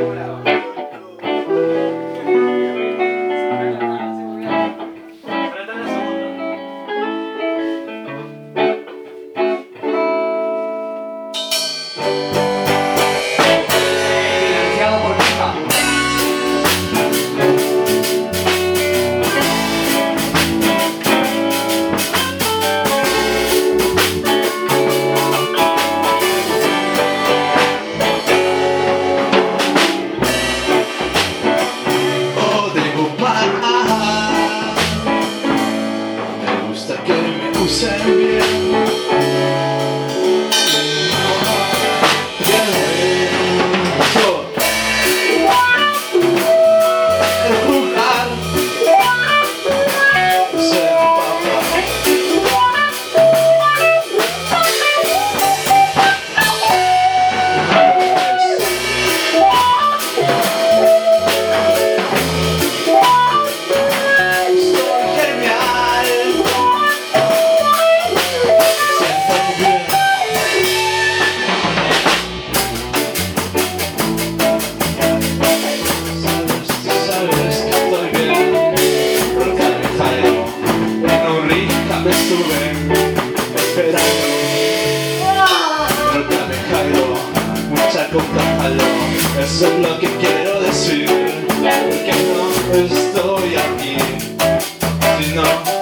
Hallelujah. Estuve esperando. Nunca me caigo. Mucha coca jaló. Eso es lo que quiero decir. Porque no estoy aquí. Si no